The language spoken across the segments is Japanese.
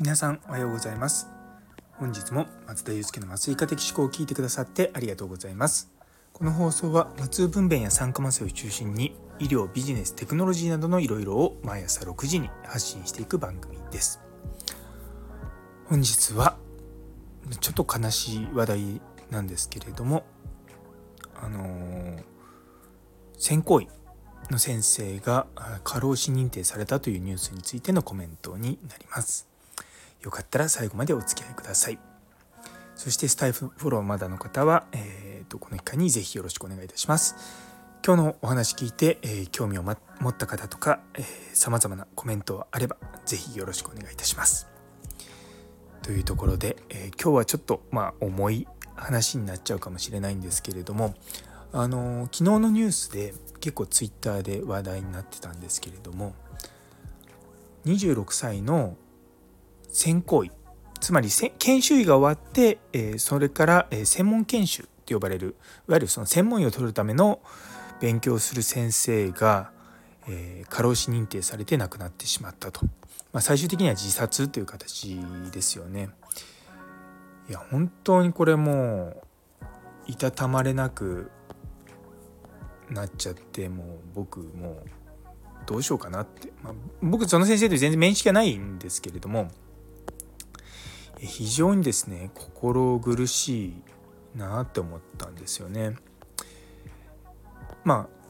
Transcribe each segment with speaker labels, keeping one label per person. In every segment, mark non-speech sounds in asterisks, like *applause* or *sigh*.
Speaker 1: 皆さんおはようございます。本日も松田祐介の麻酔科的思考を聞いてくださってありがとうございます。この放送は無痛分娩や酸化麻酔を中心に医療ビジネステクノロジーなどのいろいろを毎朝6時に発信していく番組です。本日はちょっと悲しい話題なんですけれどもあのー、選考医の先生が過労死認定されたというニュースについてのコメントになりますよかったら最後までお付き合いください。そしてスタイフフォローまだの方は、えーと、この機会にぜひよろしくお願いいたします。今日のお話聞いて、えー、興味を、ま、持った方とか、えー、様々なコメントがあればぜひよろしくお願いいたします。というところで、えー、今日はちょっとまあ重い話になっちゃうかもしれないんですけれどもあの昨日のニュースで結構ツイッターで話題になってたんですけれども26歳の専攻医つまり研修医が終わって、えそれから、え専門研修と呼ばれるいわゆるその専門医を取るための勉強する先生が、え過労死認定されて亡くなってしまったと、まあ、最終的には自殺という形ですよね。いや本当にこれもういたたまれなくなっちゃってもう僕もうどうしようかなって、まあ、僕その先生と全然面識はないんですけれども非常にですね心苦しいなって思ったんですよね。まあ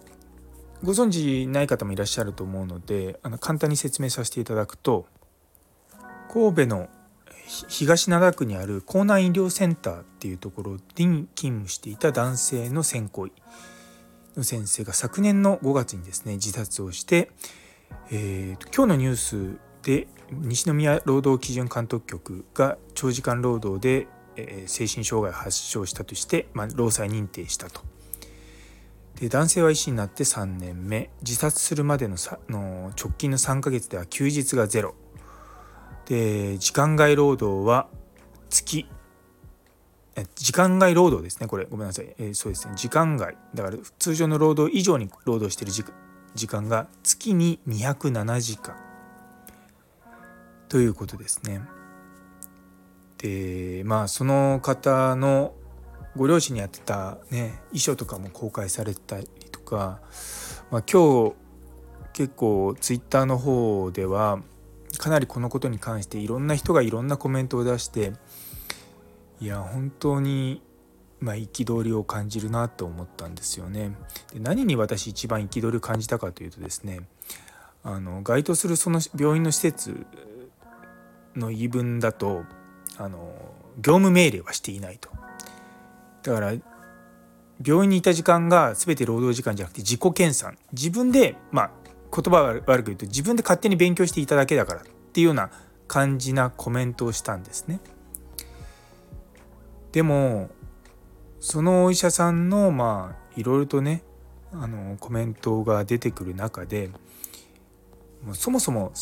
Speaker 1: ご存知ない方もいらっしゃると思うのであの簡単に説明させていただくと神戸の東灘区にある江南医療センターっていうところに勤務していた男性の専攻医の先生が昨年の5月にですね自殺をして、えー、今日のニュースで西宮労働基準監督局が長時間労働で、え精神障害を発症したとして、まあ、労災認定したと。で男性は医師になって3年目自殺するまでのさの直近の3ヶ月では休日がゼロで時間外労働は月時間外労働ですね。これごめんなさい、えー、そうですね。時間外。だから通常の労働以上に労働してる時間が月に207時間。ということですね。でまあその方のご両親にやってたね遺書とかも公開されたりとか、まあ、今日結構ツイッターの方ではかなりこのことに関していろんな人がいろんなコメントを出していや本当にまあ、憤りを感じるなと思ったんですよね。で何に私一番憤りを感じたかというとですねあの該当するその病院の施設の言い分だとあの業務命令はしていないと。だから病院にいた時間が全て労働時間じゃなくて自己研鑽自分でまあ言葉は悪く言うと自分で勝手に勉強していただけだからっていうような感じなコメントをしたんですね。でもそのお医者さんのまあいろいろとねあのコメントが出てくる中でもそもそも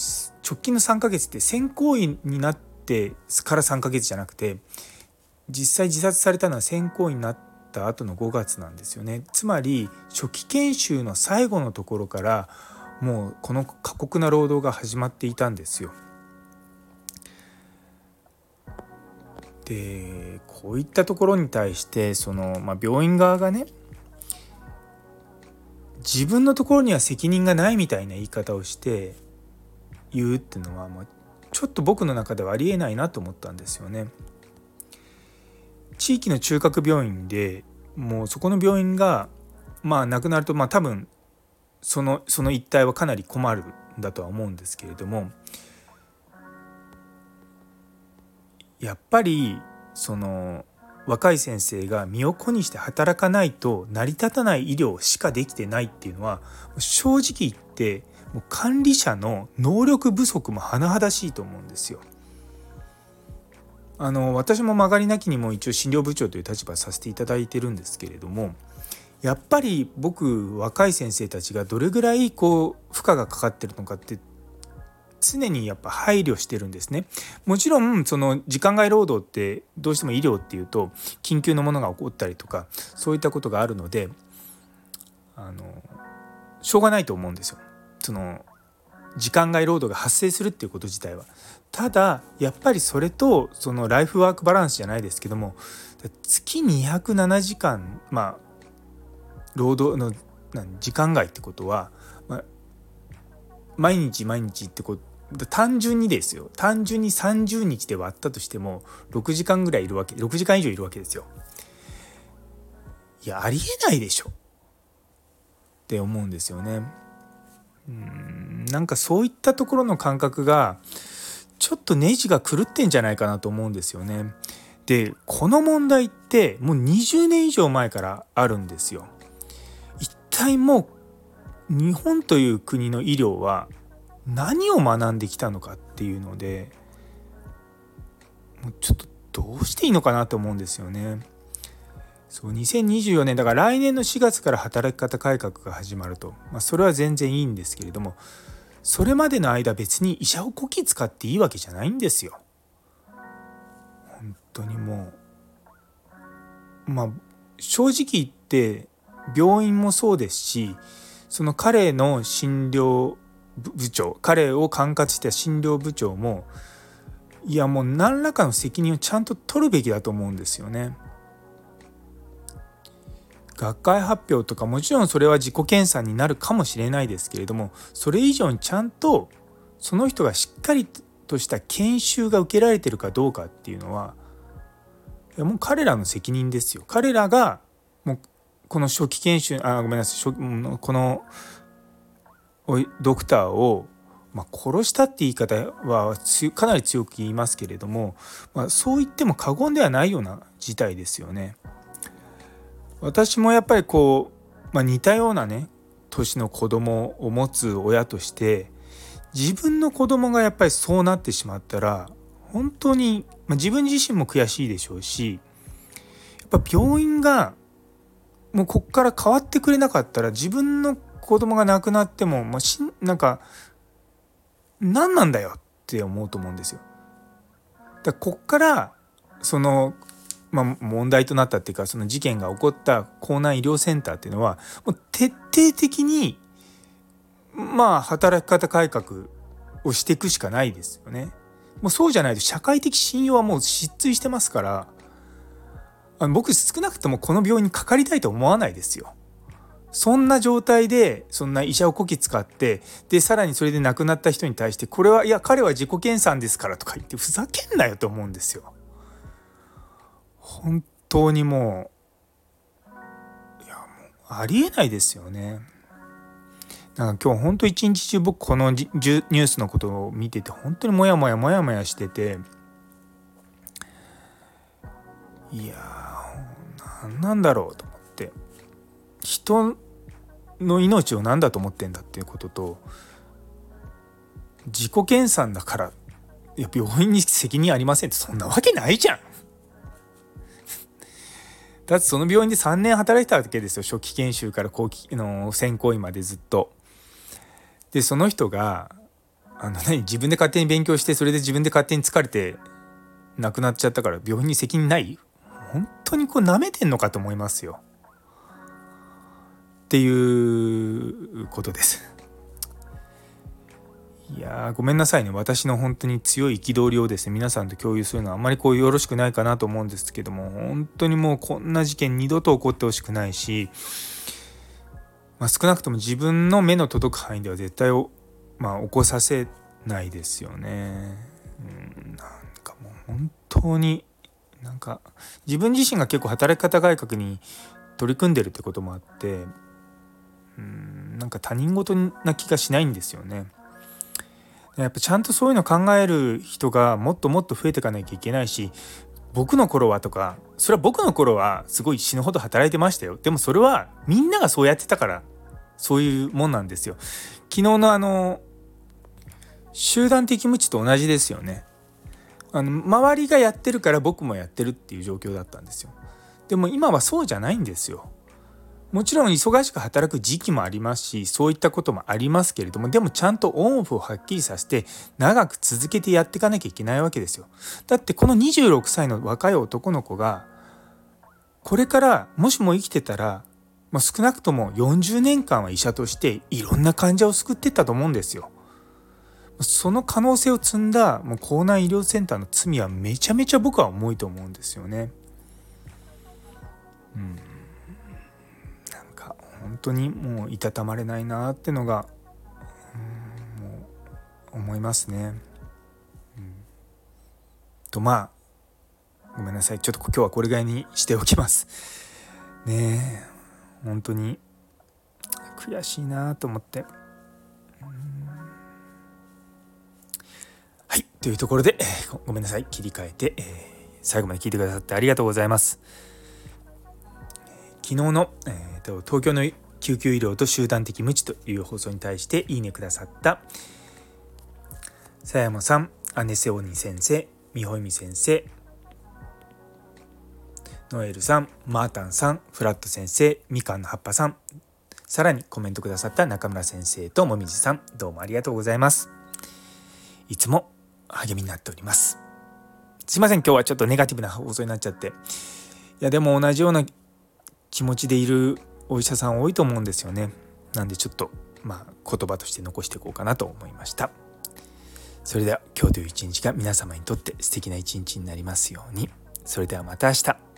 Speaker 1: 直近の3ヶ月って選考医になってから3ヶ月じゃなくて実際自殺されたのは選考医になった後の5月なんですよねつまり初期研修の最後のところからもうこの過酷な労働が始まっていたんですよ。でこういったところに対してその、まあ、病院側がね自分のところには責任がないみたいな言い方をして言うっていうのは、まあ、ちょっと僕の中ではありえないなと思ったんですよね。地域の中核病院でもうそこの病院がまあなくなるとまあ多分そのその一帯はかなり困るんだとは思うんですけれどもやっぱりその若い先生が身を粉にして働かないと成り立たない医療しかできてないっていうのは正直言ってもう管理者の能力不足も甚だしいと思うんですよ。あの私も曲がりなきにも一応診療部長という立場させていただいてるんですけれどもやっぱり僕若い先生たちがどれぐらいこう負荷がかかってるのかって常にやっぱ配慮してるんですね。もちろんその時間外労働ってどうしても医療っていうと緊急のものが起こったりとかそういったことがあるのであのしょうがないと思うんですよ。その時間外労働が発生するっていうこと自体は。ただやっぱりそれとそのライフワークバランスじゃないですけども月207時間まあ労働の時間外ってことは、まあ、毎日毎日ってこと単純にですよ単純に30日で割ったとしても6時間ぐらいいるわけ6時間以上いるわけですよ。いやありえないでしょって思うんですよね。うんなんかそういったところの感覚がちょっとネジが狂ってんじゃないかなと思うんですよね。でこの問題ってもう20年以上前からあるんですよ。一体もう日本という国の医療は何を学んできたのかっていうのでもうちょっとどうしていいのかなと思うんですよね。そう2024年だから来年の4月から働き方改革が始まると、まあ、それは全然いいんですけれどもそれまでの間別に医者をこき使っていいわけじゃないんですよ。本当にもうまあ正直言って病院もそうですしその彼の診療部長彼を管轄した診療部長もいやもう何らかの責任をちゃんと取るべきだと思うんですよね。学会発表とかもちろんそれは自己研鑽になるかもしれないですけれどもそれ以上にちゃんとその人がしっかりとした研修が受けられてるかどうかっていうのはいやもう彼らの責任ですよ。彼らがもうこの初期研修あごめんなさいこのドクターを、まあ、殺したって言い方はかなり強く言いますけれども、まあ、そう言っても過言ではないような事態ですよね。私もやっぱりこう、まあ、似たようなね年の子供を持つ親として自分の子供がやっぱりそうなってしまったら本当に、まあ、自分自身も悔しいでしょうしやっぱ病院がもうこっから変わってくれなかったら自分の子供が亡くなっても、まあ、しなんか何なんだよって思うと思うんですよ。だこっからそのまあ、問題となったっていうかその事件が起こった江南医療センターっていうのはもう徹底的にまあ働き方改革をしていくしかないですよね。もうそうじゃないと社会的信用はもう失墜してますからあの僕少なくともこの病院にかかりたいと思わないですよ。そんな状態でそんな医者をこき使ってでさらにそれで亡くなった人に対してこれはいや彼は自己研鑽ですからとか言ってふざけんなよと思うんですよ。本当にもういやもうありえないですよね。なんか今日本当一日中僕このニュースのことを見てて本当にモヤモヤモヤモヤしてていや何なんだろうと人の命を何だと思ってんだっていうことと自己研鑽だからいや病院に責任ありませんってそんなわけないじゃん *laughs* だってその病院で3年働いてたわけですよ初期研修から後期の専攻医までずっと。でその人があの何自分で勝手に勉強してそれで自分で勝手に疲れて亡くなっちゃったから病院に責任ない？本当にこう舐めてんのかと思いますよ。っていうことです。いやごめんなさいね私の本当に強い憤りをですね皆さんと共有するのはあんまりこうよろしくないかなと思うんですけども本当にもうこんな事件二度と起こってほしくないし、まあ、少なくとも自分の目の届く範囲では絶対を、まあ、起こさせないですよね。うん、なんかもう本当になんか自分自身が結構働き方改革に取り組んでるってこともあってうんなんか他人事な気がしないんですよね。やっぱちゃんとそういうの考える人がもっともっと増えていかなきゃいけないし僕の頃はとかそれは僕の頃はすごい死ぬほど働いてましたよ。でもそれはみんながそうやってたからそういうもんなんですよ。昨日のあの集団的無知と同じですよね。あの周りがやってるから僕もやってるっていう状況だったんですよ。でも今はそうじゃないんですよ。もちろん忙しく働く時期もありますしそういったこともありますけれどもでもちゃんとオンオフをはっきりさせて長く続けてやっていかなきゃいけないわけですよ。だってこの26歳の若い男の子がこれからもしも生きてたらまあ、少なくとも40年間は医者としていろんな患者を救ってったと思うんですよ。その可能性を積んだもう江南医療センターの罪はめちゃめちゃ僕は重いと思うんですよね。うん、本当にもういたたまれないなってのが、もう思いますね。うん、とまあごめんなさいちょっと今日はこれぐらいにしておきます。ねえ本当に悔しいなと思って。はい。というところで、ごめんなさい。切り替えて、えー、最後まで聞いてくださってありがとうございます。昨日の、えーと、東京の救急医療と集団的無知という放送に対していいねくださった佐山さん、姉瀬鬼先生、美穂美先生、ノエルさん、マータンさん、フラット先生、みかんの葉っぱさん、さらにコメントくださった中村先生ともみじさん、どうもありがとうございます。いつも励みになっております。すいません、今日はちょっとネガティブな放送になっちゃって。いや、でも同じような気持ちでいるお医者さん多いと思うんですよね。なんでちょっと、まあ、言葉として残していこうかなと思いました。それでは今日という一日が皆様にとって素敵な一日になりますように。それではまた明日。